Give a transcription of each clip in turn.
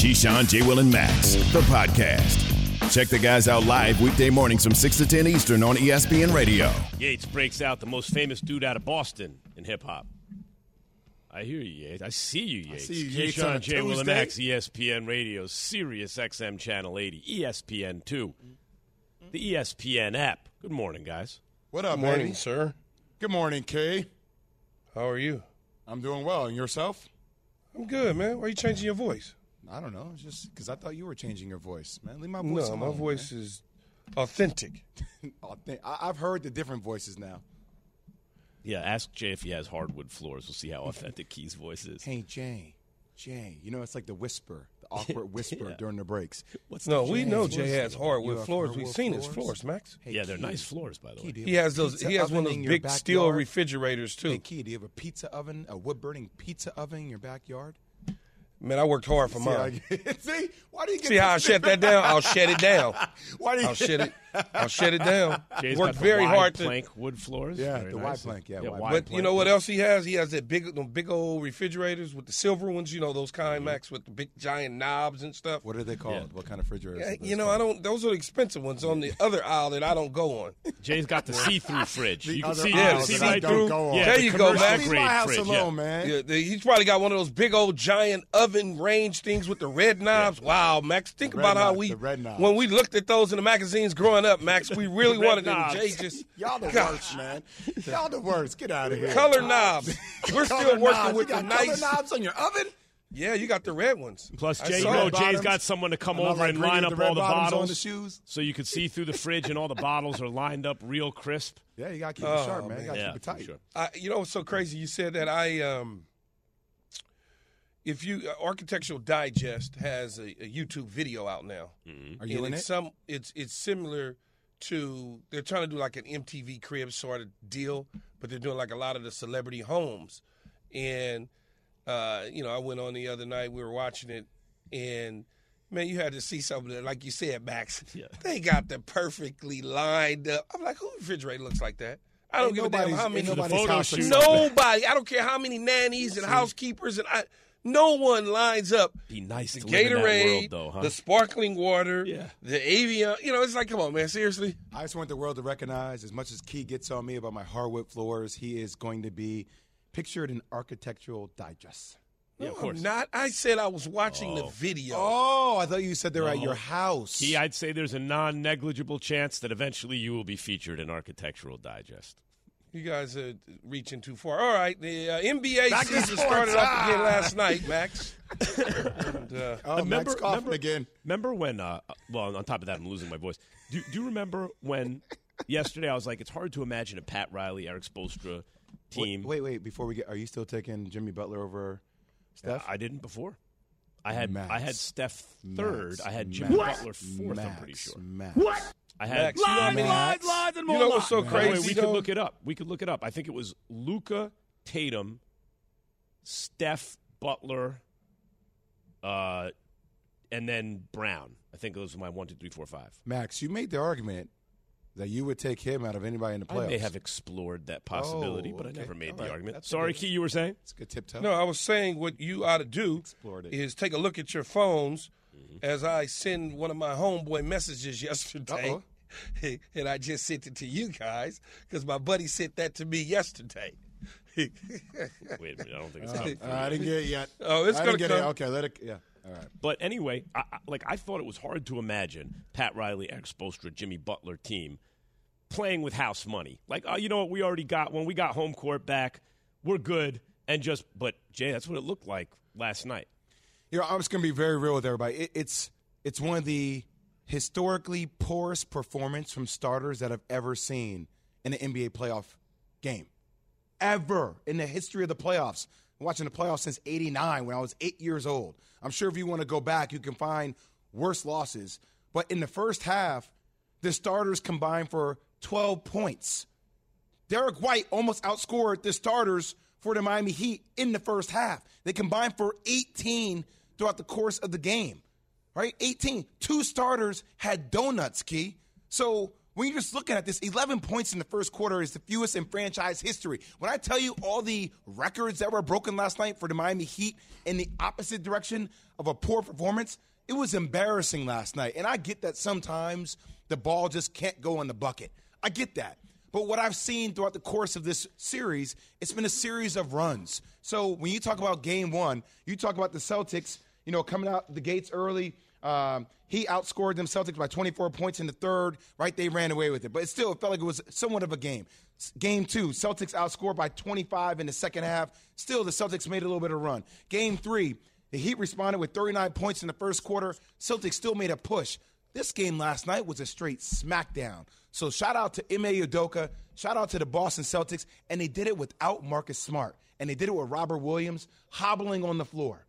Keyshawn, J. Will, and Max, the podcast. Check the guys out live weekday mornings from 6 to 10 Eastern on ESPN Radio. Yates breaks out the most famous dude out of Boston in hip hop. I hear you, Yates. I see you, Yates. see you, Yates, on a Keyshawn, J. Will, and Max, ESPN Radio, Sirius XM Channel 80, ESPN 2, the ESPN app. Good morning, guys. What up, Good morning, baby? sir. Good morning, Kay. How are you? I'm doing well. And yourself? I'm good, man. Why are you changing your voice? I don't know. It's just because I thought you were changing your voice, man. Leave my voice No, alone. my voice is authentic. man. Oh, I- I've heard the different voices now. Yeah, ask Jay if he has hardwood floors. We'll see how authentic Key's voice is. Hey, Jay. Jay. You know, it's like the whisper, the awkward whisper Yeah. during the breaks. What's No, the we know Jay has You hardwood floors. We've hardwood seen his floors? floors, Max. Hey, Yeah, they're Key, nice floors, by the way. do you He has those. He has one of those in your big steel refrigerators too. Hey, Key, do you have a pizza oven, a wood burning pizza oven in your backyard? Man, I worked hard for See, how mine. I- see, why do you get See how I shut that down? I'll shut it down. Why do you I'll shut it. I'll shut it down. Jay's Worked got the very wide hard to. plank wood floors. Yeah, Very the wide plank, yeah, yeah wide wide But plank. you know what else he has? He has that big, them big old refrigerators with the silver ones. You know those Mm-hmm. kind, Max, with the big giant knobs and stuff. What are they called? Yeah. What kind of refrigerators? Yeah, you know, I don't. Those are the expensive ones on the other aisle that I don't go on. Jay's got the see-through fridge. The you can see, aisle you can see that I right don't through. go on. Yeah, There the you go, commercial Max. Leave my house alone, man. Yeah, he's probably got one of those big old giant oven range things with the red knobs. Wow, Max, think The red about how we red knobs. when we looked at those in the magazines growing up, Max, we really red wanted them. Jay just Y'all the God. worst, man. Y'all the worst. Get out of here. color knobs. We're still working knobs. with you the got color nice. knobs on your oven. Yeah, you got the red ones. Plus, Jay, you saw know. Jay's bottoms. got someone to come I'm over and line up the all the bottoms on bottles, the shoes. so you can see through the fridge, and all the bottles are lined up real crisp. Yeah, you gotta keep Oh, it sharp, man. You gotta Yeah, keep it tight. sure. I, you know what's so crazy? You said that I, um, if you uh, Architectural Digest has a, a YouTube video out now. Are you and in it's it? some it's it's similar to they're trying to do like an MTV crib sort of deal, but they're doing like a lot of the celebrity homes. And uh, you know, I went on the other night, we were watching it, and man, you had to see something that, like you said, Max. Yeah. They got the perfectly lined up. I'm like, who refrigerator looks like that? I don't Ain't give a damn nobody's- how many nobody's photo house shoot. looks like that. Nobody. I don't care how many nannies and housekeepers and I. No one lines up. Be nice The to live in that world, though, huh? the sparkling water, Yeah. the Avion. You know, it's like, come on, man, seriously. I just want the world to recognize as much as Key gets on me about my hardwood floors, he is going to be pictured in Architectural Digest. yeah, of course. I'm not. I said I was watching the oh. video. Oh, I thought you said they were at your house. Key, I'd say there's a non-negligible chance that eventually you will be featured in Architectural Digest. You guys are reaching too far. All right, the uh, NBA Back season started up Ah. again last night, Max. and, uh, oh, remember- Max coughing remember- again. Remember when? Uh, well, on top of that, I'm losing my voice. Do, do you remember when yesterday I was like, it's hard to imagine a Pat Riley, Erik Spoelstra team. Wait, wait, before we get, are you still taking Jimmy Butler over Steph? I didn't before. I had Max. I had Steph third. Max, I had Jimmy Max, Butler fourth. I'm pretty Max, sure. Max. I had Max, you know how many- Max. You know what's so By the way, crazy? we could look it up. We could look it up. I think it was Luka, Tatum, Steph, Butler, uh, and then Brown. I think those were my one, two, three, four, five. Max, you made the argument that you would take him out of anybody in the playoffs. I playoffs. may have explored that possibility, Oh, but I never made All the right. argument. That's Sorry, good. Key, you were saying? It's a good tiptoe. No, I was saying what you ought to do is take a look at your phones as I send one of my homeboy messages yesterday. Uh-oh. and I just sent it to you guys because my buddy sent that to me yesterday. Wait a minute, I don't think it's coming. Uh, I didn't get it yet. Oh, it's I gonna didn't get it. Okay, let it. Yeah. All right. But anyway, I, I, like I thought it was hard to imagine Pat Riley, Erik Spoelstra, Jimmy Butler team playing with house money. Like, oh, you know what? We already got when we got home court back. We're good, and just. But Jay, that's what it looked like last night. You know, I'm just gonna be very real with everybody. It, it's it's one of the historically poorest performance from starters that I've ever seen in an NBA playoff game, ever in the history of the playoffs. I'm watching the playoffs since '89 when I was eight years old. I'm sure if you want to go back, you can find worse losses. But in the first half, the starters combined for 12 points. Derrick White almost outscored the starters for the Miami Heat in the first half. They combined for 18 throughout the course of the game, right? 18. Two starters had donuts, Key. So when you're just looking at this, 11 points in the first quarter is the fewest in franchise history. When I tell you all the records that were broken last night for the Miami Heat in the opposite direction of a poor performance, it was embarrassing last night. And I get that sometimes the ball just can't go in the bucket. I get that. But what I've seen throughout the course of this series, it's been a series of runs. So when you talk about game one, you talk about the Celtics, you know, coming out the gates early. Um, he outscored them Celtics by 24 points in the third, right? They ran away with it. But it still it felt like it was somewhat of a game. Game two, Celtics outscored by 25 in the second half. Still, the Celtics made a little bit of run. Game three, the Heat responded with 39 points in the first quarter. Celtics still made a push. This game last night was a straight smackdown. So shout out to Ime Udoka, shout out to the Boston Celtics, and they did it without Marcus Smart, and they did it with Robert Williams hobbling on the floor.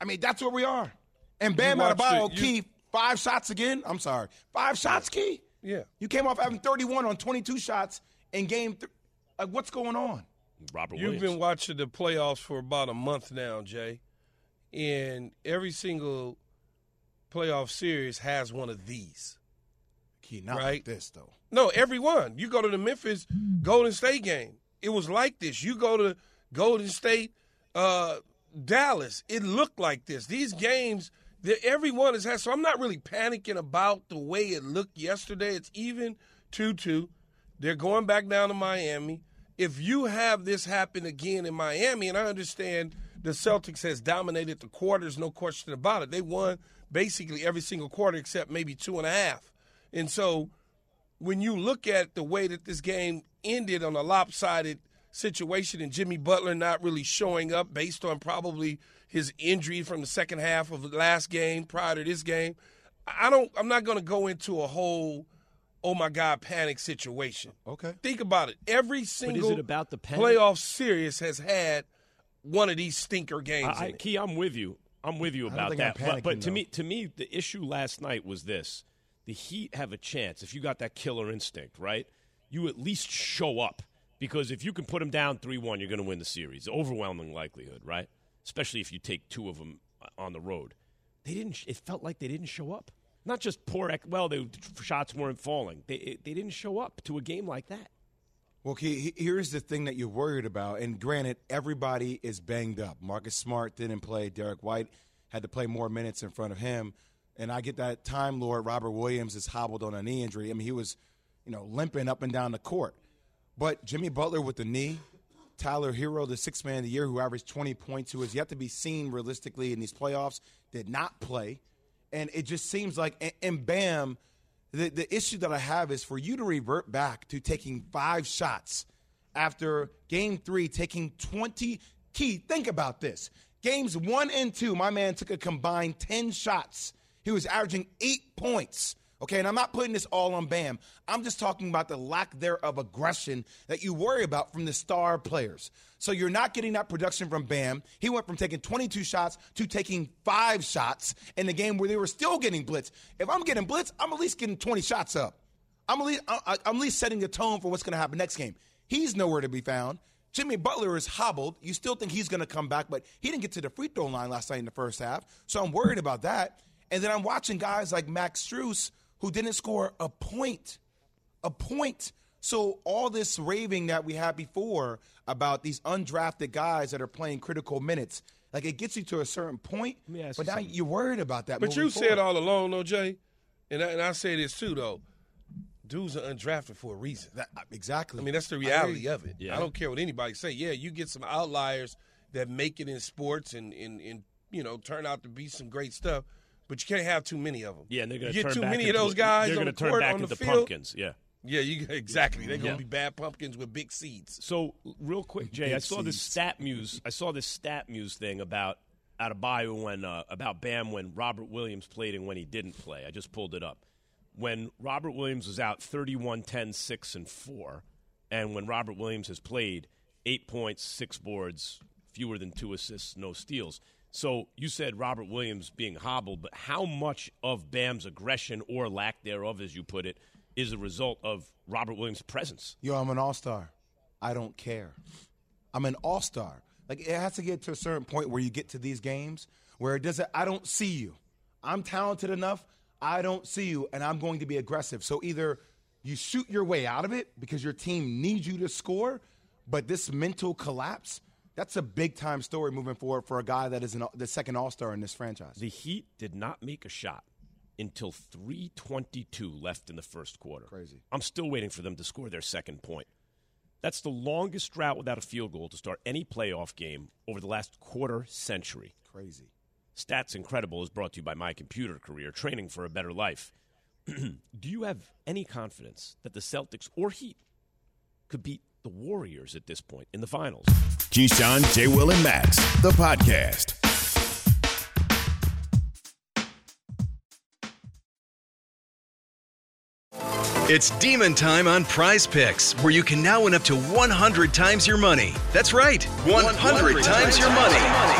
I mean, that's where we are. And Bam out of Adebayo, Key, five shots again. I'm sorry, five shots, Key. Yeah, you came off having 31 on 22 shots in game. Th- like, what's going on? Robert, you've Williams. been watching the playoffs for about a month now, Jay, and every single playoff series has one of these. Key, not right? like this though. No, every one. You go to the Memphis Golden State game. It was like this. You go to Golden State, uh, Dallas. It looked like this. These games, every one has had. So I'm not really panicking about the way it looked yesterday. It's even two two. They're going back down to Miami. If you have this happen again in Miami, and I understand the Celtics has dominated the quarters, no question about it. They won basically every single quarter except maybe two and a half. And so when you look at the way that this game ended on a lopsided situation and Jimmy Butler not really showing up based on probably his injury from the second half of the last game prior to this game, I don't I'm not going to go into a whole oh my god panic situation. Okay. Think about it. Every single but is it about the panic? playoff series has had one of these stinker games. I, I, Key, I'm with you. I'm with you about that. But, but to though. me, to me, the issue last night was this: the Heat have a chance if you got that killer instinct, right? You at least show up because if you can put them down three one, you're going to win the series. Overwhelming likelihood, right? Especially if you take two of them uh, on the road. They didn't. It felt like they didn't show up. Not just poor. Well, the shots weren't falling. They they didn't show up to a game like that. Well, here's the thing that you're worried about. And granted, everybody is banged up. Marcus Smart didn't play. Derrick White had to play more minutes in front of him. And I get that Time Lord Robert Williams is hobbled on a knee injury. I mean, he was, you know, limping up and down the court. But Jimmy Butler with the knee, Tyler Herro, the sixth man of the year who averaged 20 points, who has yet to be seen realistically in these playoffs, did not play. And it just seems like, and, Bam – the, the issue that I have is for you to revert back to taking five shots after game three, taking 20. Key, think about this. Games one and two, my man took a combined 10 shots. He was averaging eight points. Okay, and I'm not putting this all on Bam. I'm just talking about the lack there of aggression that you worry about from the star players. So you're not getting that production from Bam. He went from taking 22 shots to taking five shots in the game where they were still getting blitz. If I'm getting blitz, I'm at least getting 20 shots up. I'm at least, I'm at least setting the tone for what's going to happen next game. He's nowhere to be found. Jimmy Butler is hobbled. You still think he's going to come back, but he didn't get to the free throw line last night in the first half. So I'm worried about that. And then I'm watching guys like Max Strus who didn't score a point. A point. So all this raving that we had before about these undrafted guys that are playing critical minutes, like it gets you to a certain point, Let but you now something. you're worried about that. But you forward. said all along, though, Jay, and I, and I say this too, though. Dudes are undrafted for a reason. That- uh, exactly. I mean, that's the reality of it. Yeah. I don't care what anybody say. Yeah, you get some outliers that make it in sports and, and, and you know turn out to be some great stuff, but you can't have too many of them. Yeah, and they're going to turn get too back many into, of those guys They're on gonna the turn court back on the into field. pumpkins. Yeah. Yeah, you exactly. They're gonna Yeah. be bad pumpkins with big seeds. So real quick, Jay, I saw this StatMuse. I saw this StatMuse thing about Adebayo when uh, about Bam when Robert Williams played and when he didn't play. I just pulled it up. When Robert Williams was out 31 10 6 and 4 and when Robert Williams has played 8 points, 6 boards, fewer than 2 assists, no steals. So you said Robert Williams being hobbled, but how much of Bam's aggression or lack thereof, as you put it, is a result of Robert Williams' presence? Yo, I'm an all star. I don't care. I'm an all star. Like it has to get to a certain point where you get to these games where it doesn't. I don't see you. I'm talented enough. I don't see you, and I'm going to be aggressive. So either you shoot your way out of it because your team needs you to score, but this mental collapse. That's a big time story moving forward for a guy that is an, the second All Star in this franchise. The Heat did not make a shot until 322 left in the first quarter. Crazy. I'm still waiting for them to score their second point. That's the longest drought without a field goal to start any playoff game over the last quarter century. Crazy. Stats Incredible is brought to you by My Computer Career, training for a better life. Do you have any confidence that the Celtics or Heat could beat the Warriors at this point in the finals? Keyshawn, J. Will, and Max, the podcast. It's demon time on prize picks, where you can now win up to 100 times your money. That's right, 100, times your money.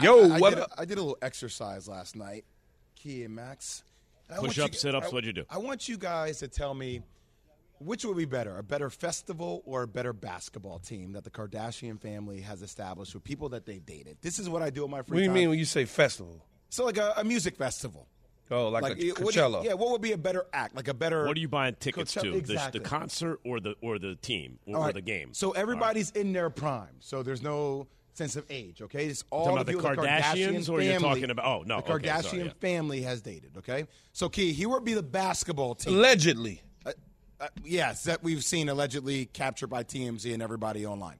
Yo, I, I what did, up? a- I did a little exercise last night, Key and Max. And Push-ups, you- sit-ups, what'd you do? I want you guys to tell me which would be better, a better festival or a better basketball team that the Kardashian family has established with people that they've dated. This is what I do in my free What do you time. mean when you say festival? So like a, a music festival. Oh, like, a it- what you- Coachella. yeah, what would be a better act? Like a better. What are you buying tickets Coachella- to? The- exactly. The, concert or the or the team or, All or the game? So everybody's in their prime. So there's no sense of age. Okay, it's all talking about the the Kardashians, Kardashian or you're family- talking about- oh, no, the okay, Kardashian sorry, yeah. family has dated. Okay, so Key, here would be the basketball team. Allegedly. Uh, uh, yes, that we've seen allegedly captured by TMZ and everybody online.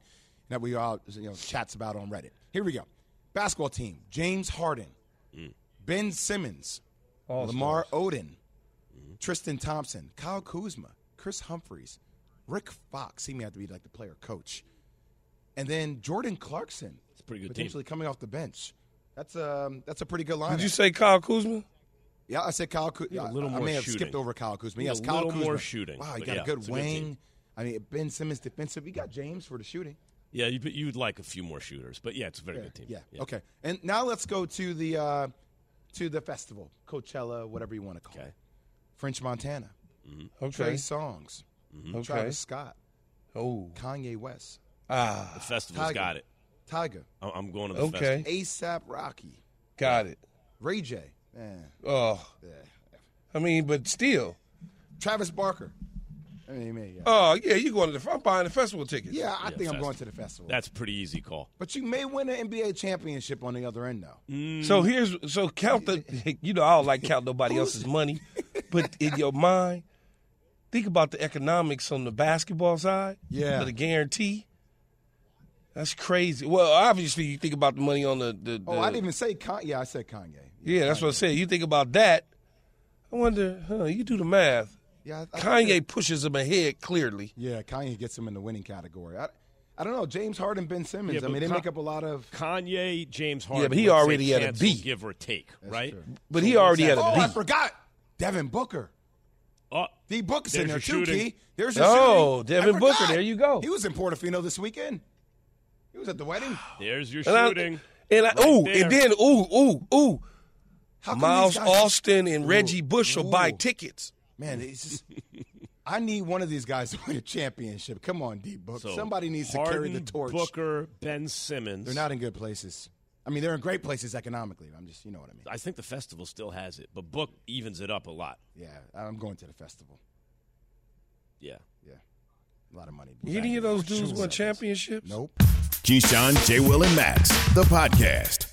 That we all you know chats about on Reddit. Here we go. Basketball team: James Harden, Mm. Ben Simmons, All Lamar stars. Odom, Tristan Thompson, Kyle Kuzma, Kris Humphries, Rick Fox. He may have to be like the player coach, and then Jordan Clarkson. It's a pretty good team. potentially coming off the bench. That's um that's a pretty good line. Did you say Kyle Kuzma? Yeah, I said Kyle Kuzma. Need a little I, I may have shooting. skipped over Kyle Kuzma. Need Yes, a Kyle little Kuzma. more shooting, Wow, he got yeah, a good it's a good wing. I mean, Ben Simmons defensive. You got James for the shooting. yeah, you, you'd like a few more shooters, but yeah, it's a very good team. Yeah. Okay. And now let's go to the uh, to the festival, Coachella, whatever you want to call Okay. it. French Montana, Okay. Trey Songz, Okay. Travis Scott, Oh. Kanye West, Ah. The festival's Tyga. got it. Tyga, I- I'm going to the Okay. festival. ASAP Rocky, Got it. Ray J, man, Oh. Yeah. I mean, but still. Travis Barker. I mean, man, yeah. Oh, yeah, you going to the I'm buying the festival tickets. yeah, I Yeah, think I'm festival. going to the festival. That's a pretty easy call. but you may win an NBA championship on the other end, though. So here's so count the you know I don't like count nobody else's money, but in your mind, think about the economics on the basketball side. Yeah. for the guarantee. That's crazy. Well, obviously you think about the money on the. the, Oh, I didn't even say Kanye. Yeah, I said Kanye. Yeah, that's what I said. You think about that. I wonder, huh? You do the math. Yeah, I- I Kanye think- pushes him ahead clearly. Yeah, Kanye gets him in the winning category. I, I don't know. James Harden, Ben Simmons. Yeah, I mean, they Con- make up a lot of. Kanye, James Harden. Yeah, but he already had a cancel, give or take, right? true. But he already had a Oh, B. I forgot. Devin Booker. Oh, D Booker's in there too, shooting. Key. There's your Oh, shooting. I Devin Booker, there you go. He was in Portofino this weekend. He was at the wedding. there's your And I- shooting. And I, Right ooh, there. and then ooh, ooh, ooh. How Miles guys- Austin and Reggie Ooh, Bush will buy tickets. Man, it's just. I need one of these guys to win a championship. Come on, D Book. So, Somebody needs to carry the torch. Booker, Ben Simmons. They're not in good places. I I mean, they're in great places economically. I'm just, you know what I mean. I think the festival still has it, but Book evens it up a lot. Yeah, I'm going to the festival. Yeah. Yeah, a lot of money. Any of those dudes won championships? Nope. Keyshawn, J. Will, and Max, the podcast.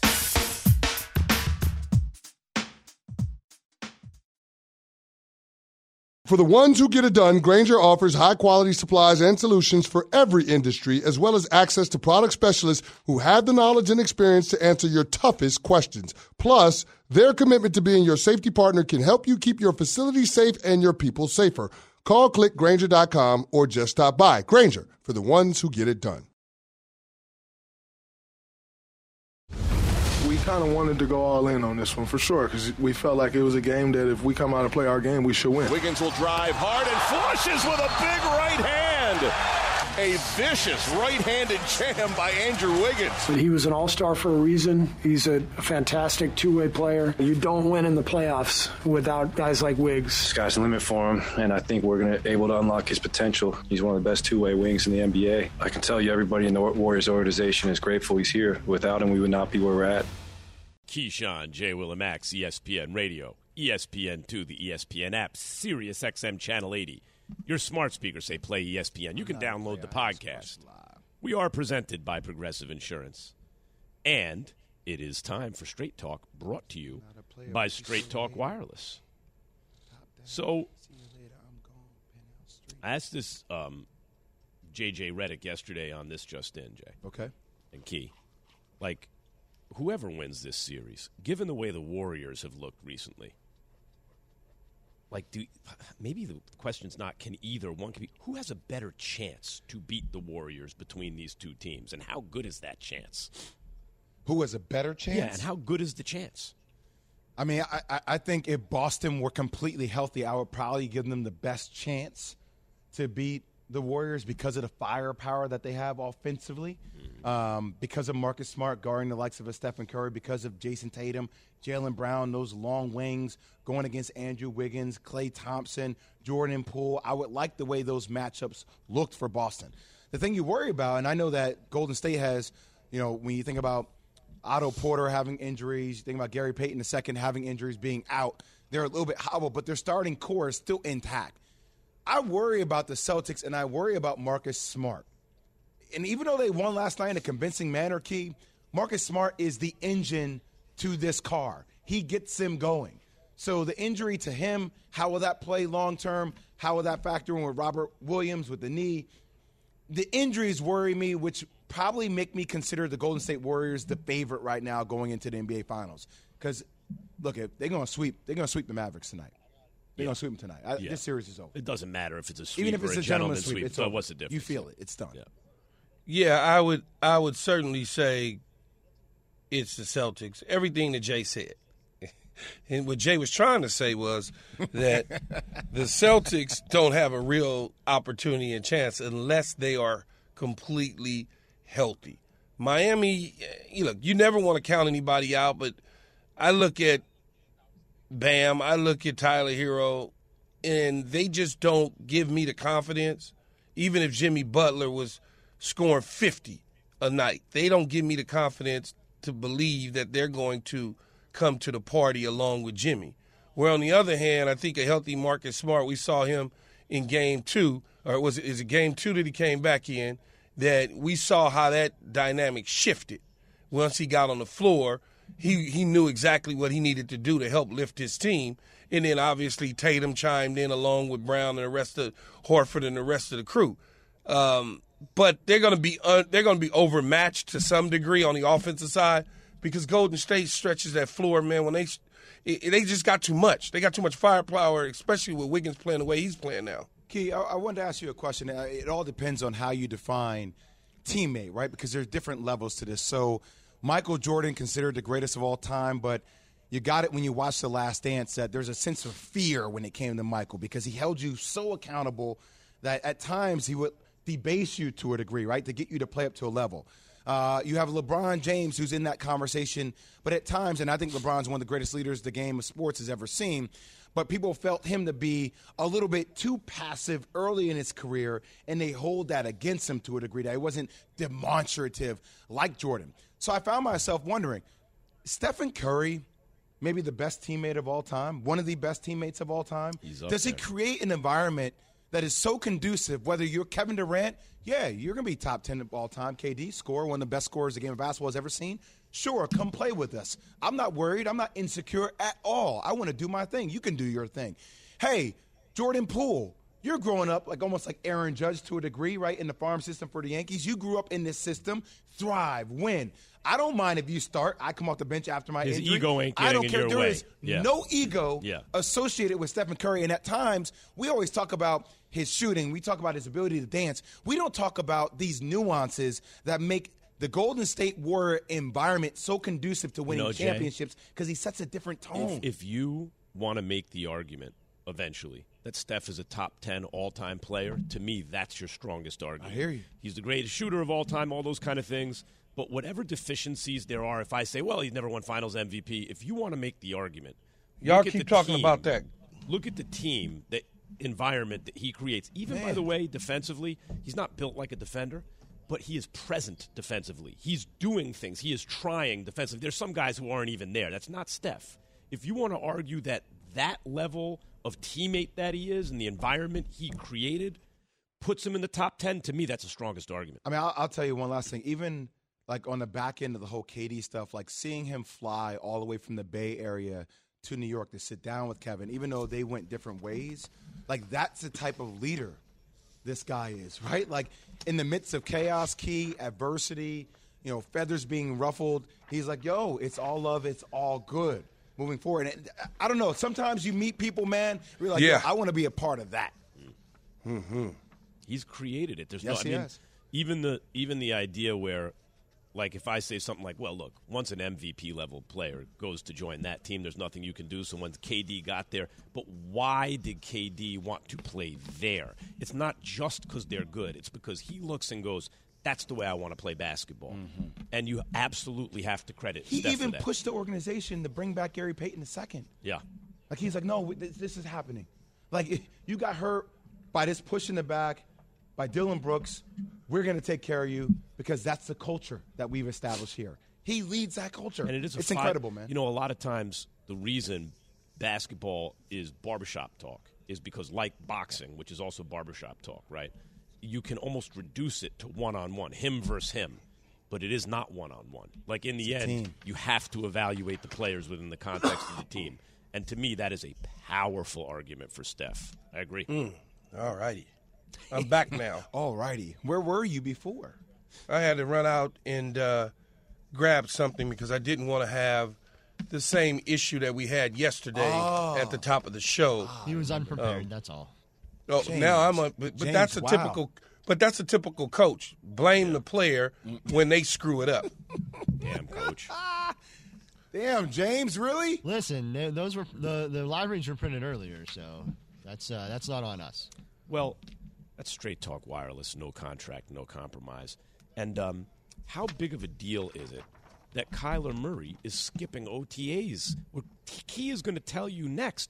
For the ones who get it done, Grainger offers high quality supplies and solutions for every industry, as well as access to product specialists who have the knowledge and experience to answer your toughest questions. Plus, their commitment to being your safety partner can help you keep your facility safe and your people safer. Call clickgrainger.com or just stop by. Grainger for the ones who get it done. We kind of wanted to go all in on this one for sure because we felt like it was a game that if we come out and play our game, we should win. Wiggins will drive hard and flushes with a big right hand. A vicious right-handed jam by Andrew Wiggins. He was an all-star for a reason. He's a fantastic two-way player. You don't win in the playoffs without guys like Wiggs. Sky's the limit for him, and I think we're going to able to unlock his potential. He's one of the best two-way wings in the NBA. I can tell you, everybody in the Warriors organization is grateful he's here. Without him, we would not be where we're at. Keyshawn, J. Will, and Max, ESPN Radio, ESPN2, the ESPN app, Sirius XM Channel 80. Your smart speaker say play ESPN. You can download the podcast. We are presented by Progressive Insurance. And it is time for Straight Talk, brought to you by Straight Talk Wireless. So, I asked this um, JJ Redick yesterday on this Just In, Jay. Okay. And Key. Like, whoever wins this series, given the way the Warriors have looked recently, like do maybe the question's not can either one can be who has a better chance to beat the Warriors between these two teams and how good is that chance? Who has a better chance? Yeah, and how good is the chance? I mean, I, I think if Boston were completely healthy, I would probably give them the best chance to beat the Warriors because of the firepower that they have offensively, um, because of Marcus Smart guarding the likes of a Stephen Curry, because of Jayson Tatum, Jaylen Brown, those long wings going against Andrew Wiggins, Klay Thompson, Jordan Poole. I would like the way those matchups looked for Boston. The thing you worry about, and I know that Golden State has, you know, when you think about Otto Porter having injuries, you think about Gary Payton II having injuries, being out, they're a little bit hobbled, but their starting core is still intact. I worry about the Celtics and I worry about Marcus Smart. And even though they won last night in a convincing manner, Key, Marcus Smart is the engine to this car. He gets them going. So the injury to him, how will that play long term? How will that factor in with Robert Williams with the knee? The injuries worry me, which probably make me consider the Golden State Warriors the favorite right now going into the NBA Finals. Because look, they're going to sweep. They're going to sweep the Mavericks tonight. They're Yeah. going to sweep them tonight. I, Yeah. This series is over. It doesn't matter if it's a sweep Even if or it's a, a gentleman's sweep. sweep, it's so over. what's the difference? You feel it. It's done. Yeah. Yeah, I would I would certainly say it's the Celtics. Everything that Jay said. And what Jay was trying to say was that the Celtics don't have a real opportunity and chance unless they are completely healthy. Miami, eh, you look, you never want to count anybody out, but I look at Bam, I look at Tyler Herro, and they just don't give me the confidence. Even if Jimmy Butler was scoring 50 a night, they don't give me the confidence to believe that they're going to come to the party along with Jimmy. Where on the other hand, I think a healthy Marcus Smart, we saw him in game two, or was it is it game two that he came back in, that we saw how that dynamic shifted. Once he got on the floor, he, he knew exactly what he needed to do to help lift his team. And then obviously Tatum chimed in along with Brown and the rest of Horford and the rest of the crew. Um, but they're going to be un, they're going to be overmatched to some degree on the offensive side because Golden State stretches that floor, man. When they it, they just got too much. They got too much firepower, especially with Wiggins playing the way he's playing now. Key, I, I wanted to ask you a question. Uh, It all depends on how you define teammate, right? Because there's different levels to this. So, Michael Jordan considered the greatest of all time, but you got it when you watch The Last Dance that there's a sense of fear when it came to Michael because he held you so accountable that at times he would debase you to a degree, right, to get you to play up to a level. Uh, you have LeBron James who's in that conversation, but at times, and I think LeBron's one of the greatest leaders the game of sports has ever seen, but people felt him to be a little bit too passive early in his career, and they hold that against him to a degree that he wasn't demonstrative like Jordan. So I found myself wondering, Stephen Curry, maybe the best teammate of all time, one of the best teammates of all time, does he create an environment that is so conducive, whether you're Kevin Durant, yeah, you're going to be top 10 of all time, KD, score, one of the best scorers the game of basketball has ever seen. Sure, come play with us. I'm not worried. I'm not insecure at all. I want to do my thing. You can do your thing. Hey, Jordan Poole, you're growing up like almost like Aaron Judge to a degree, right? In the farm system for the Yankees. You grew up in this system, thrive, win. I don't mind if you start. I come off the bench after my His injury. ego ain't I don't getting in care. your There is Yeah. no ego Yeah. associated with Stephen Curry. And at times, we always talk about his shooting. We talk about his ability to dance. We don't talk about these nuances that make the Golden State Warrior environment so conducive to winning know, championships because he sets a different tone. If, if you want to make the argument eventually that Steph is a top 10 all time player, to me, that's your strongest argument. I hear you. He's the greatest shooter of all time, all those kind of things. But whatever deficiencies there are, if I say, well, he's never won finals MVP, if you want to make the argument, Y'all keep talking team. about that. Look at the team, the environment that he creates. Even, by the way, defensively, he's not built like a defender, but he is present defensively. He's doing things. He is trying defensively. There's some guys who aren't even there. That's not Steph. If you want to argue that that level of teammate that he is and the environment he created puts him in the top 10, to me, that's the strongest argument. I mean, I'll, I'll tell you one last thing. Even like on the back end of the whole KD stuff, like seeing him fly all the way from the Bay Area to New York to sit down with Kevin, even though they went different ways, like that's the type of leader this guy is, right? Like in the midst of chaos, key, adversity, you know, feathers being ruffled, he's like, yo, it's all love, it's all good moving forward. And I don't know, sometimes you meet people, man, you're like, Yeah. I want to be a part of that. Hmm. He's created it. There's Yes, no, I he mean, has. even the even the idea where, like, if I say something like, "Well, look, once an MVP level player goes to join that team, there's nothing you can do." So once KD got there, but why did KD want to play there? It's not just because they're good. It's because he looks and goes, "That's the way I want to play basketball," and you absolutely have to credit. Mm-hmm. He Steph even for that. pushed the organization to bring back Gary Payton II. Yeah. Like he's like, no, this, this is happening. Like you got hurt by this push in the back by Dillon Brooks. We're going to take care of you because that's the culture that we've established here. He leads that culture. And it is a it's fi- incredible, man. You know, a lot of times the reason basketball is barbershop talk is because, like boxing, which is also barbershop talk, right? You can almost reduce it to one on one, him versus him. But it is not one on one. Like in the It's end, you have to evaluate the players within the context of the team. And to me, that is a powerful argument for Steph. I agree. Mm. All righty. I'm back now. All righty. Where were you before? I had to run out and uh, grab something because I didn't want to have the same issue that we had yesterday Oh. at the top of the show. He was unprepared. Um, that's all. Oh, James. now I'm a, but, but James, that's a wow. typical. But that's a typical coach. Blame the player when they screw it up. Damn, coach. Damn, James, really? Listen, those were the the live reads were printed earlier, so that's uh, that's not on us. Well, that's straight talk wireless, no contract, no compromise. And um, how big of a deal is it that Kyler Murray is skipping OTAs? What Key is going to tell you next.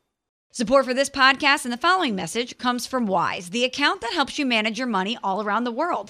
Support for this podcast and the following message comes from Wise, the account that helps you manage your money all around the world.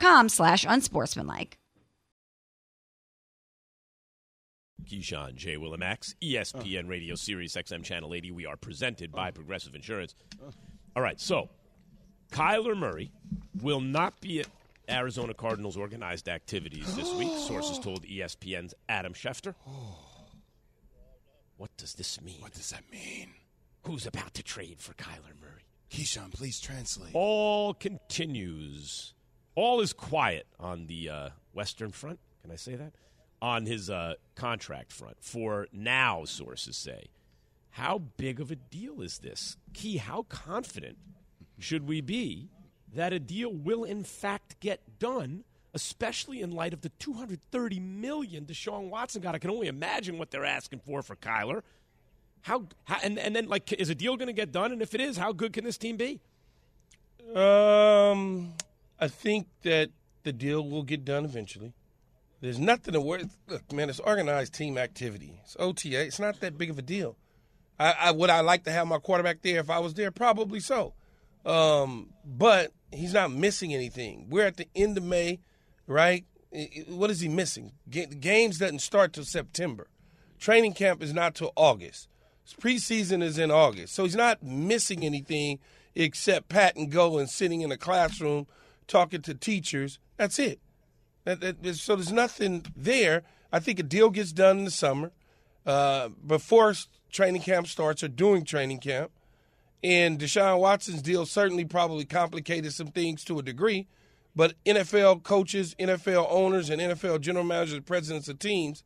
slash unsportsmanlike. Keyshawn, J. Willimax, ESPN Radio Sirius XM Channel 80. We are presented by Progressive Insurance. All right, so Kyler Murray will not be at Arizona Cardinals organized activities this week, sources told ESPN's Adam Schefter. What does this mean? What does that mean? Who's about to trade for Kyler Murray? Keyshawn, please translate. All continues. All is quiet on the uh, Western Front. Can I say that? On his uh, contract front. For now, sources say. How big of a deal is this? Key, how confident should we be that a deal will in fact get done, especially in light of the 230 million Deshaun Watson got? I can only imagine what they're asking for for Kyler. How, how and, and then like is a deal going to get done? And if it is, how good can this team be? Um, I think that the deal will get done eventually. There's nothing to worry. Look, man, it's organized team activity. It's OTA. It's not that big of a deal. I, I would I like to have my quarterback there if I was there, probably so. Um, but he's not missing anything. We're at the end of May, right? What is he missing? The games doesn't start till September. Training camp is not till August. Preseason is in August, so he's not missing anything except pat and go and sitting in a classroom talking to teachers. That's it. That, that, so there's nothing there. I think a deal gets done in the summer uh, before training camp starts or during training camp. And Deshaun Watson's deal certainly probably complicated some things to a degree, but NFL coaches, NFL owners, and NFL general managers, presidents of teams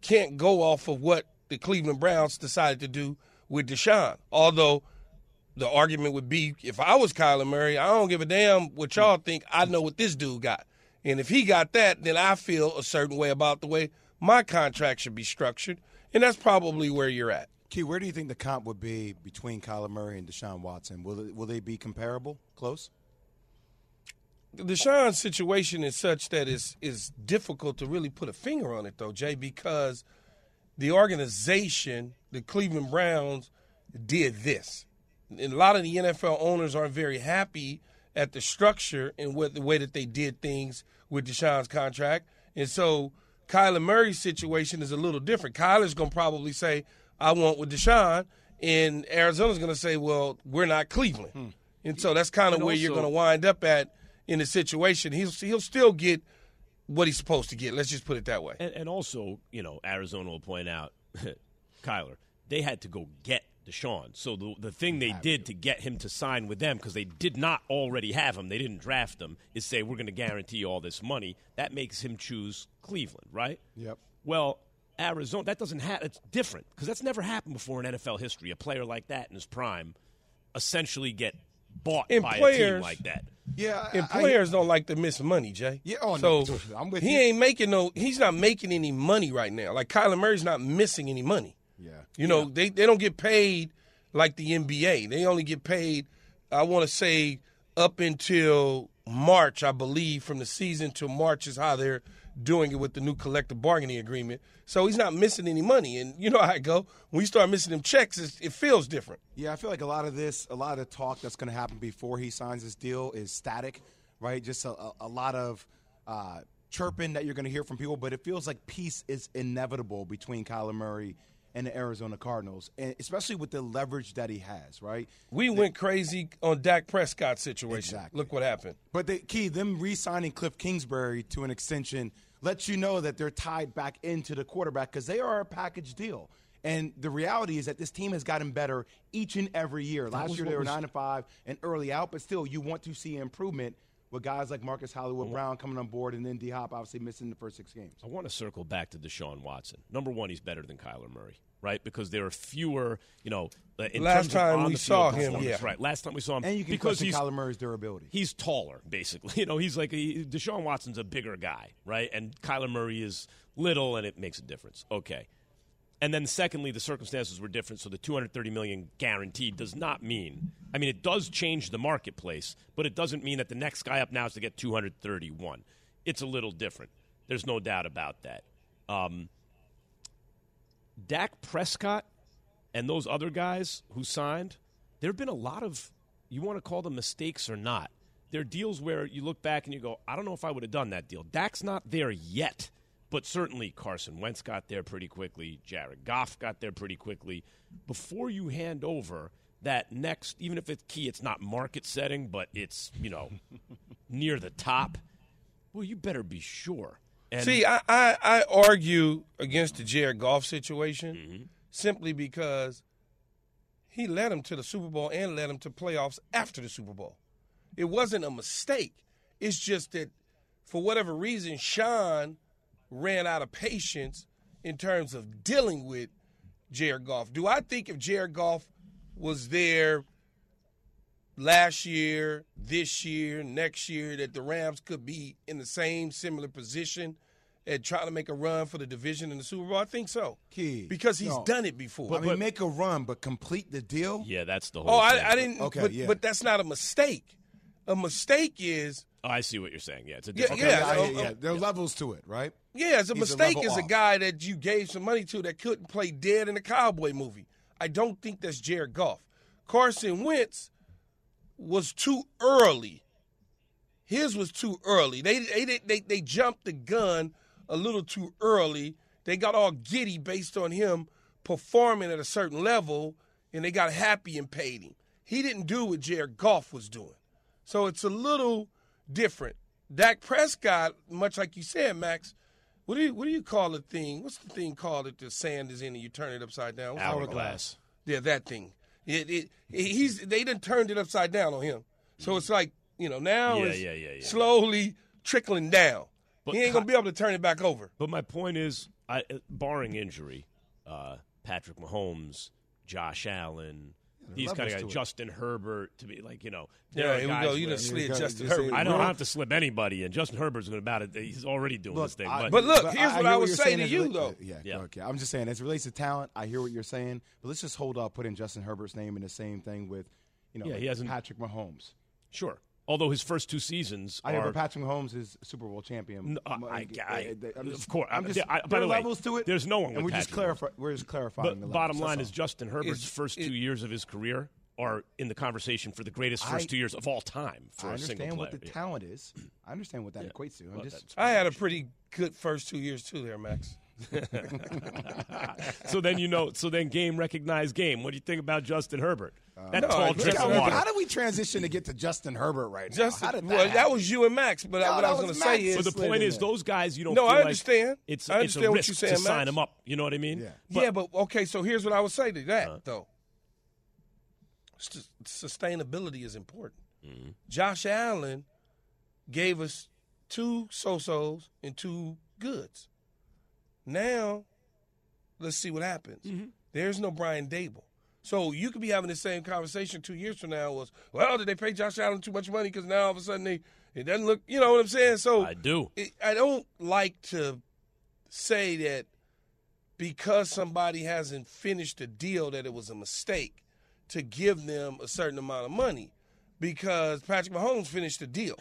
can't go off of what the Cleveland Browns decided to do with Deshaun. Although the argument would be if I was Kyler Murray, I don't give a damn what y'all think. I know what this dude got. And if he got that, then I feel a certain way about the way my contract should be structured. And that's probably where you're at. Key, where do you think the comp would be between Kyler Murray and Deshaun Watson? Will it, will they be comparable? Close? Deshaun's situation is such that it's, it's difficult to really put a finger on it, though, Jay, because the organization, the Cleveland Browns, did this. And a lot of the NFL owners aren't very happy at the structure and what the way that they did things with Deshaun's contract. And so Kyler Murray's situation is a little different. Kyler's going to probably say, I want with Deshaun. And Arizona's going to say, well, we're not Cleveland. Hmm. And so that's kind of And where you're going to wind up at in the situation. He'll, he'll still get what he's supposed to get. Let's just put it that way. And, and also, you know, Arizona will point out, Kyler, they had to go get Deshaun. So the the thing they did to get him to sign with them, because they did not already have him, they didn't draft him, is say we're going to guarantee you all this money. That makes him choose Cleveland, right? Yep. Well, Arizona, that doesn't have It's different because that's never happened before in NFL history. A player like that in his prime essentially get bought And by a team like that. Yeah. And players don't like to miss money, Jay. Yeah, oh, so no, I'm with he you. ain't making no. He's not making any money right now. Like Kyler Murray's not missing any money. Yeah. You know, they they don't get paid like the NBA. They only get paid. I want to say up until March, I believe, from the season to March is how they're doing it with the new collective bargaining agreement. So he's not missing any money. And you know how it go. When you start missing them checks, it's, it feels different. Yeah, I feel like a lot of this, a lot of the talk that's going to happen before he signs this deal is static, right? Just a, a, a lot of uh, chirping that you're going to hear from people, but it feels like peace is inevitable between Kyler Murray and the Arizona Cardinals, and especially with the leverage that he has, right? We went crazy on Dak Prescott's situation. Exactly. Look what happened. But the key, them re-signing Cliff Kingsbury to an extension lets you know that they're tied back into the quarterback because they are a package deal. And the reality is that this team has gotten better each and every year. Last was year they were was- nine and five and early out, but still you want to see improvement with guys like Marcus Hollywood Brown coming on board and then D Hop obviously missing the first six games. I want to circle back to Deshaun Watson. Number one, he's better than Kyler Murray, right? Because there are fewer, you know, uh, in Last terms of time on we the saw him, performance, yeah. right? Last time we saw him, And you can because question he's Kyler Murray's durability. he's taller, basically. You know, he's like a, Deshaun Watson's a bigger guy, right? And Kyler Murray is little, and it makes a difference. Okay. And then secondly, the circumstances were different, so the 230 million guaranteed does not mean. I mean, it does change the marketplace, but it doesn't mean that the next guy up now is to get 231. It's a little different. There's no doubt about that. Um, Dak Prescott and those other guys who signed, there have been a lot of, you want to call them mistakes or not. There are deals where you look back and you go, I don't know if I would have done that deal. Dak's not there yet, but certainly Carson Wentz got there pretty quickly. Jared Goff got there pretty quickly. Before you hand over that next, even if it's key, it's not market setting, but it's, you know, near the top, well, you better be sure. And See, I, I, I argue against the Jared Goff situation Mm-hmm. simply because he led him to the Super Bowl and led him to playoffs after the Super Bowl. It wasn't a mistake. It's just that for whatever reason, Sean ran out of patience in terms of dealing with Jared Goff. Do I think if Jared Goff was there last year, this year, next year, that the Rams could be in the same similar position and trying to make a run for the division in the Super Bowl? I think so. Key. Because he's No. done it before. I mean, make a run, but complete the deal. yeah, that's the whole oh, thing. I, I didn't. Okay, but, yeah. but that's not a mistake. A mistake is Oh, I see what you're saying. Yeah, it's a Yeah, different. yeah. I- oh, yeah, oh, there are levels to it, right? Yeah, it's a He's mistake level is a off. guy that you gave some money to that couldn't play dead in a cowboy movie. I don't think that's Jared Goff. Carson Wentz was too early. His was too early. They they they they, they jumped the gun a little too early. They got all giddy based on him performing at a certain level, and they got happy and paid him. He didn't do what Jared Goff was doing. So it's a little different. Dak Prescott, much like you said, Max, what do you what do you call the thing? What's the thing called that the sand is in and you turn it upside down? What's? Hourglass. Yeah, that thing. It, it, he's they done turned it upside down on him. So it's like you know now Yeah, it's yeah, yeah, slowly trickling down. But he ain't gonna be able to turn it back over. But my point is, I, barring injury, uh, Patrick Mahomes, Josh Allen, these kind of guys. Justin Herbert, to be like you know, Yeah, are here we guys go. You where- done slid got- Justin Herbert. I don't have to slip anybody, and Justin Herbert's going to about it. He's already doing Look, this thing. I- but, But look, But here's what hear I would you're say saying to you rela- though. Yeah, Yeah. okay. I'm just saying, as it relates to talent, I hear what you're saying, but let's just hold off putting Justin Herbert's name in the same thing with, you know, Yeah, he hasn't- Patrick Mahomes. sure. Although his first two seasons I hear, are but Patrick Mahomes is Super Bowl champion. No, I- M- I- I- I'm just- of course. I'm just, I- by there the are way, levels to it. there's no one and with we're just Patrick clarifying. We're just clarifying. But the bottom line is all. Justin Herbert's Is- first it- two years of his career are in the conversation for the greatest I- first two years of all time for I a single player. I understand player. what the Yeah. talent is. I understand what that equates to. I'm Well, just I had a pretty good first two years too, there, Max. so then you know. So then game recognized game. What do you think about Justin Herbert? that no, tall I- drink Justin water. How do we transition to get to Justin Herbert right now? Justin, How did that well, that was you and Max. But No, what I was going to say is, But the point is, those guys you don't. No, feel I like understand. It's I it's a understand what risk you're to saying, sign Max. them up. You know what I mean? Yeah. yeah, but okay. So here's what I would say to that Uh-huh. though. St- sustainability is important. Mm-hmm. Josh Allen gave us two so-sos and two goods. Now, let's see what happens. Mm-hmm. There's no Brian Daboll. So you could be having the same conversation two years from now was, well, did they pay Josh Allen too much money because now all of a sudden they it doesn't look, you know what I'm saying? So I do. it, I don't like to say that because somebody hasn't finished a deal that it was a mistake to give them a certain amount of money because Patrick Mahomes finished the deal.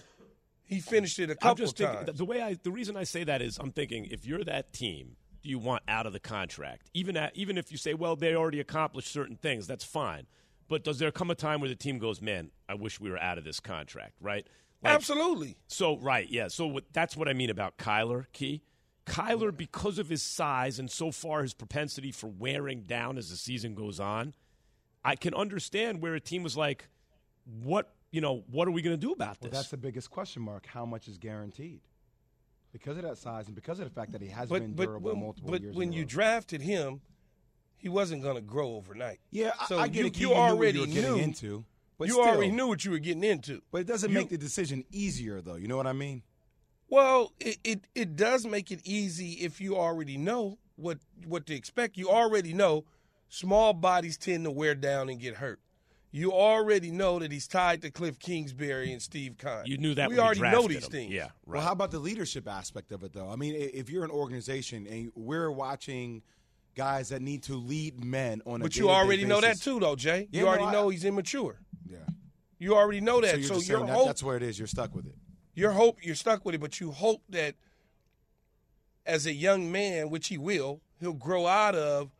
He finished it a couple just times. thinking the way I the reason I say that is I'm thinking if you're that team, do you want out of the contract? Even at, even if you say, well, they already accomplished certain things, that's fine. But does there come a time where the team goes, man, I wish we were out of this contract, right? Like, Absolutely. So right, yeah. So what, that's what I mean about Kyler Key. Kyler, because of his size and so far his propensity for wearing down as the season goes on, I can understand where a team was like, "What you know? What are we going to do about Well, this?" that's the biggest question mark. How much is guaranteed? Because of that size and because of the fact that he has But been but durable when, multiple but years. But when you drafted him, he wasn't going to grow overnight. yeah, so I get you, it. you knew what already you were getting knew into, but you still, already knew what you were getting into. But it doesn't You- make the decision easier, though. You know what I mean? Well, it, it, it does make it easy if you already know what what to expect. You already know small bodies tend to wear down and get hurt. You already know that he's tied to Cliff Kingsbury and Steve Keim. you knew that we when already know these him. things. Yeah, right. Well, how about the leadership aspect of it, though? I mean, if you're an organization and we're watching, guys that need to lead men on a But you day-to-day already know that too, though, Jay. Yeah, you no, already I- know he's immature. Yeah. You already know that. So you're So, just your saying that hope, that's where it is. You're stuck with it. your hope, you're stuck with it. But you hope that, as a young man, which he will, he'll grow out of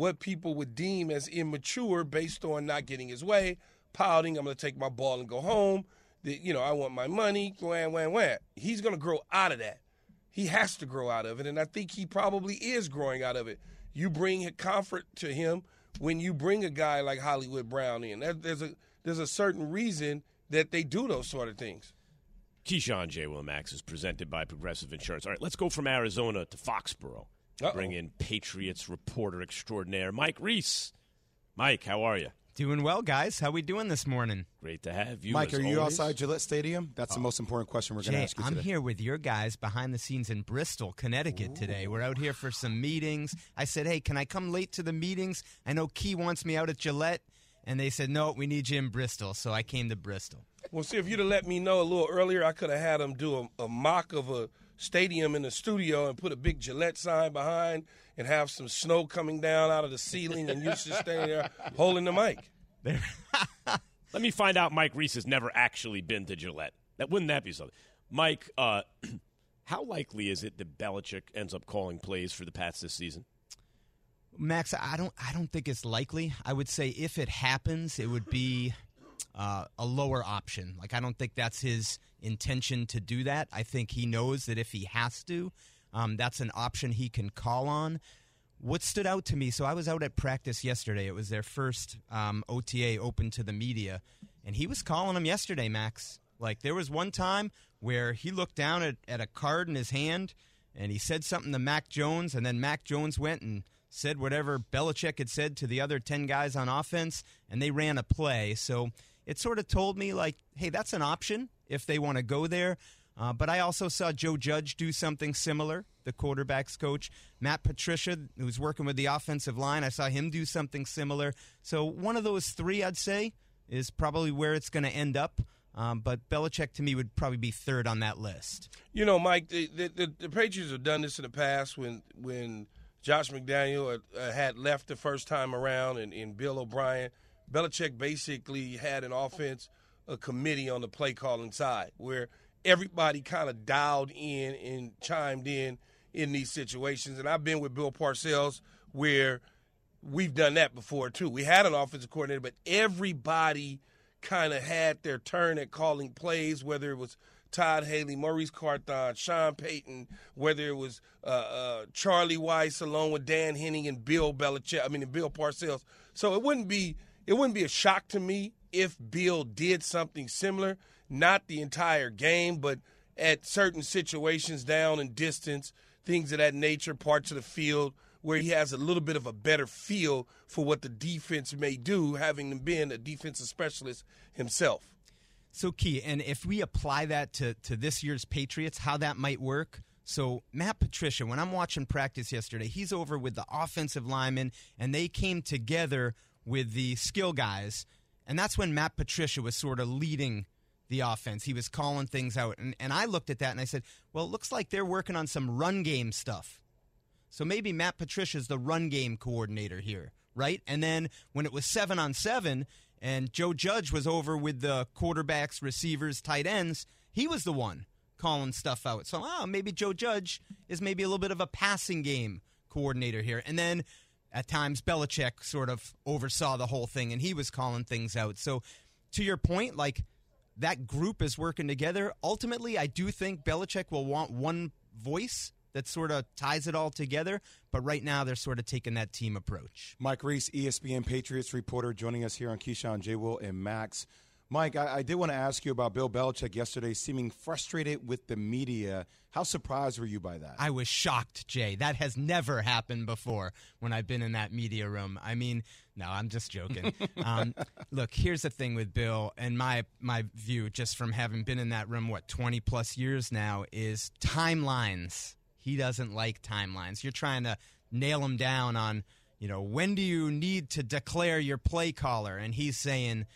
what people would deem as immature based on not getting his way, pouting. I'm going to take my ball and go home. The, you know, I want my money. Wham, wham, wham. He's going to grow out of that. He has to grow out of it, and I think he probably is growing out of it. You bring comfort to him when you bring a guy like Hollywood Brown in. There's a there's a certain reason that they do those sort of things. Keyshawn J. Will Max is presented by Progressive Insurance. All right, let's go from Arizona to Foxborough. Uh-oh. Bring in Patriots reporter extraordinaire Mike Reiss. Mike, how are you? Doing well, guys. How we doing this morning? Great to have you. Mike, as are you always. outside Gillette Stadium? That's the oh. most important question we're going to ask you today. I'm today. here with your guys behind the scenes in Bristol, Connecticut today. We're out here for some meetings. I said, hey, can I come late to the meetings? I know Key wants me out at Gillette. And they said, no, we need you in Bristol. So I came to Bristol. Well, see, if you'd have let me know a little earlier, I could have had them do a, a mock of a stadium in the studio and put a big Gillette sign behind and have some snow coming down out of the ceiling and you just staying there holding the mic. Let me find out Mike Reiss has never actually been to Gillette. That wouldn't that be something? Mike, uh, how likely is it that Belichick ends up calling plays for the Pats this season? Max, I don't, I don't think it's likely. I would say if it happens, it would be uh, a lower option. Like I don't think that's his intention to do that. I think he knows that if he has to, um, that's an option he can call on. What stood out to me? So I was out at practice yesterday. It was their first um, OTA open to the media, and he was calling them yesterday, Max. Like there was one time where he looked down at, at a card in his hand and he said something to Mac Jones, and then Mac Jones went and said whatever Belichick had said to the other 10 guys on offense, and they ran a play. So it sort of told me, like, hey, that's an option if they want to go there. Uh, but I also saw Joe Judge do something similar, the quarterback's coach. Matt Patricia, who's working with the offensive line, I saw him do something similar. So one of those three, I'd say, is probably where it's going to end up. Um, but Belichick, to me, would probably be third on that list. You know, Mike, the, the, the, Patriots have done this in the past when when Josh McDaniel had, uh, had left the first time around and, and Bill O'Brien. Belichick basically had an offense a committee on the play calling side where everybody kind of dialed in and chimed in in these situations. And I've been with Bill Parcells where we've done that before too. We had an offensive coordinator, but everybody kind of had their turn at calling plays, whether it was Todd Haley, Maurice Carthon, Sean Payton, whether it was uh, uh, Charlie Weis along with Dan Henning and Bill Belichick. I mean, Bill Parcells. So it wouldn't be it wouldn't be a shock to me if Bill did something similar, not the entire game, but at certain situations down in distance, things of that nature, parts of the field where he has a little bit of a better feel for what the defense may do, having been a defensive specialist himself. So key, and if we apply that to, to this year's Patriots, how that might work. So Matt Patricia, when I'm watching practice yesterday, he's over with the offensive linemen, and they came together with the skill guys, and that's when Matt Patricia was sort of leading the offense. He was calling things out, and and I looked at that and I said, well, it looks like they're working on some run game stuff. So maybe Matt Patricia's the run game coordinator here, right? And then when it was seven on seven and Joe Judge was over with the quarterbacks, receivers, tight ends, he was the one calling stuff out. So oh, maybe Joe Judge is maybe a little bit of a passing game coordinator here. And then at times Belichick sort of oversaw the whole thing and he was calling things out. So to your point, like that group is working together. Ultimately, I do think Belichick will want one voice that sort of ties it all together. But right now, they're sort of taking that team approach. Mike Reiss, ESPN Patriots reporter, joining us here on Keyshawn, J. Will, and Max. Mike, I, I did want to ask you about Bill Belichick yesterday, seeming frustrated with the media. How surprised were you by that? I was shocked, Jay. That has never happened before when I've been in that media room. I mean, no, I'm just joking. um, look, here's the thing with Bill, and my my view, just from having been in that room, what 20 plus years now, is timelines. He doesn't like timelines. You're trying to nail him down on, you know, when do you need to declare your play caller, and he's saying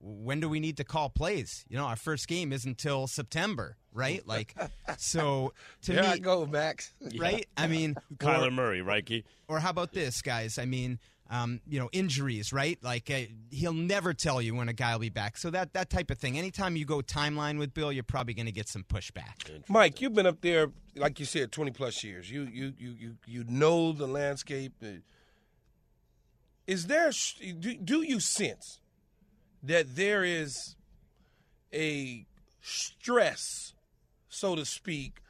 when do we need to call plays? You know, our first game isn't until September, right? Like, so to There me, I go, Max. right? I mean, Kyler or- Murray, right, or how about this, guys? I mean, um, you know, injuries, right? Like uh, he'll never tell you when a guy will be back. So that that type of thing. Anytime you go timeline with Bill, you're probably going to get some pushback. Mike, you've been up there, like you said, twenty plus years. You you you you you know the landscape. Is there do, do you sense that there is a stress, so to speak,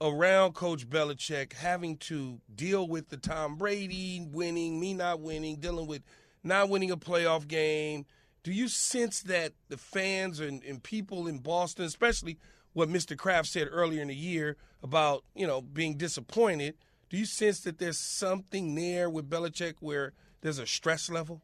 around Coach Belichick having to deal with the Tom Brady winning, me not winning, dealing with not winning a playoff game? Do you sense that the fans and, and people in Boston, especially what Mr. Kraft said earlier in the year about, you know, being disappointed, do you sense that there's something there with Belichick where there's a stress level?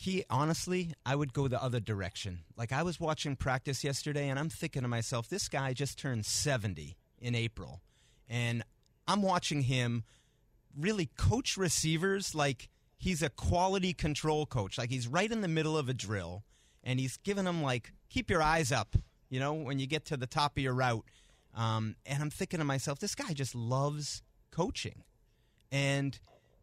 He honestly, I would go the other direction. Like I was watching practice yesterday and I'm thinking to myself, this guy just turned 70 in April. And I'm watching him really coach receivers like he's a quality control coach. Like he's right in the middle of a drill and he's giving them like keep your eyes up, you know, when you get to the top of your route. Um, and I'm thinking to myself, this guy just loves coaching. And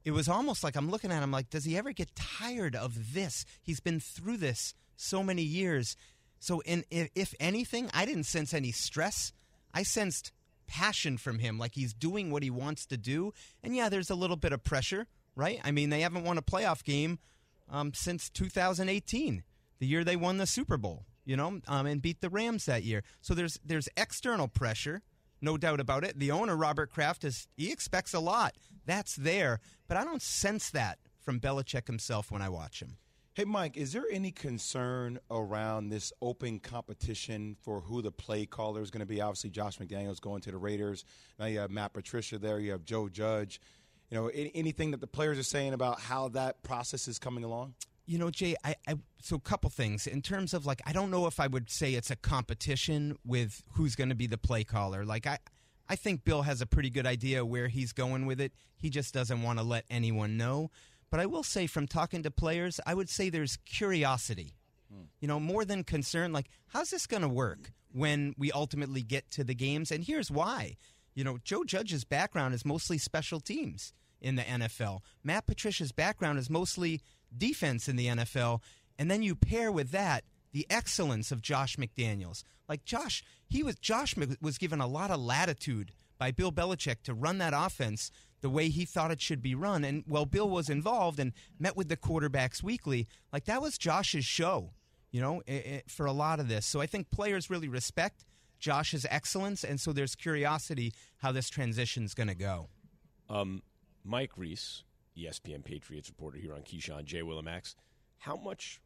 it was almost like I'm looking at him like, does he ever get tired of this? He's been through this so many years. So, in if, if anything, I didn't sense any stress. I sensed passion from him, like he's doing what he wants to do. And yeah, there's a little bit of pressure, right? I mean, they haven't won a playoff game um, since 2018, the year they won the Super Bowl, you know, um, and beat the Rams that year. So there's there's external pressure, no doubt about it. The owner, Robert Kraft, is he expects a lot. That's there, but I don't sense that from Belichick himself when I watch him. Hey, Mike, is there any concern around this open competition for who the play caller is going to be? Obviously, Josh McDaniels going to the Raiders. Now you have Matt Patricia there. You have Joe Judge. You know, anything that the players are saying about how that process is coming along? You know, Jay, I, I so a couple things in terms of like I don't know if I would say it's a competition with who's going to be the play caller. Like I I think Bill has a pretty good idea where he's going with it. He just doesn't want to let anyone know. But I will say from talking to players, I would say there's curiosity. Hmm. You know, more than concern like how's this going to work when we ultimately get to the games and here's why. You know, Joe Judge's background is mostly special teams in the NFL. Matt Patricia's background is mostly defense in the NFL. And then you pair with that the excellence of Josh McDaniels. Like Josh, he was Josh was given a lot of latitude by Bill Belichick to run that offense the way he thought it should be run. And while Bill was involved and met with the quarterbacks weekly, like that was Josh's show, you know, for a lot of this. So I think players really respect Josh's excellence, and so there's curiosity how this transition's going to go. Um, Mike Reiss, ESPN Patriots reporter here on Keyshawn J. Willimax. How much,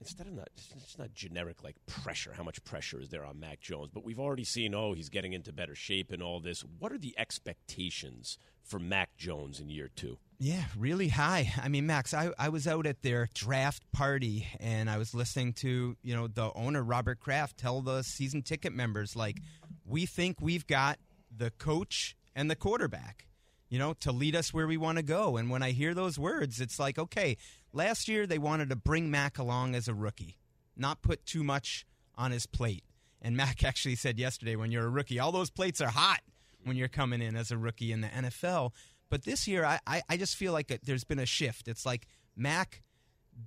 instead of not, it's not generic like pressure, how much pressure is there on Mac Jones? But we've already seen, oh, he's getting into better shape and all this. What are the expectations for Mac Jones in year two? Yeah, really high. I mean, Max, I, I was out at their draft party and I was listening to, you know, the owner, Robert Kraft, tell the season ticket members, like, we think we've got the coach and the quarterback, you know, to lead us where we want to go. And when I hear those words, it's like, okay, last year they wanted to bring Mac along as a rookie, not put too much on his plate. And Mac actually said yesterday, when you're a rookie, all those plates are hot when you're coming in as a rookie in the NFL. But this year, I, I, I just feel like it, there's been a shift. It's like, Mac,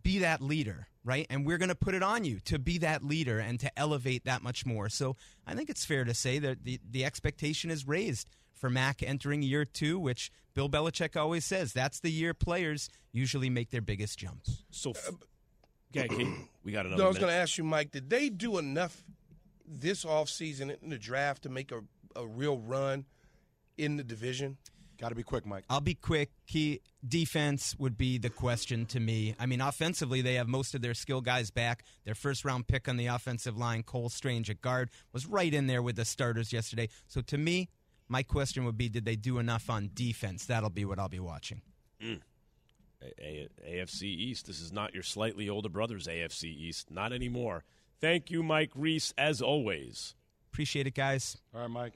be that leader, right? And we're going to put it on you to be that leader and to elevate that much more. So I think it's fair to say that the, the expectation is raised for Mac entering year two, which Bill Belichick always says that's the year players usually make their biggest jumps. So, f- okay, Kate, we got No, another I was going to ask you, Mike, did they do enough this offseason in the draft to make a, a real run in the division? Got to be quick, Mike. I'll be quick. Key defense would be the question to me. I mean, offensively, they have most of their skill guys back. Their first round pick on the offensive line, Cole Strange at guard, was right in there with the starters yesterday. So to me, my question would be did they do enough on defense? That'll be what I'll be watching. Mm. A- A- AFC East. This is not your slightly older brother's AFC East. Not anymore. Thank you, Mike Reiss, as always. Appreciate it, guys. All right, Mike.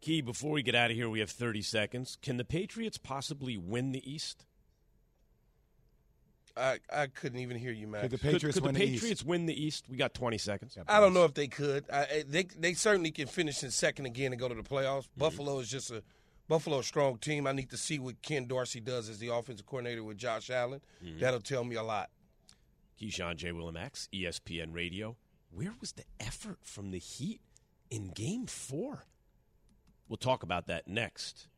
Key, before we get out of here, we have 30 seconds. Can the Patriots possibly win the East? I, I couldn't even hear you, Max. Could the Patriots could the win the East? Patriots win the East? We got 20 seconds. I don't know if they could. I, I- they they certainly can finish in second again and go to the playoffs. Mm-hmm. Buffalo is just a Buffalo a strong team. I need to see what Ken Dorsey does as the offensive coordinator with Josh Allen. Mm-hmm. That'll tell me a lot. Keyshawn J. Willimax, ESPN Radio. Where was the effort from the Heat in Game Four? We'll talk about that next.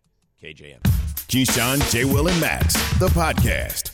KJM. Keyshawn, J. Will, and Max, the podcast.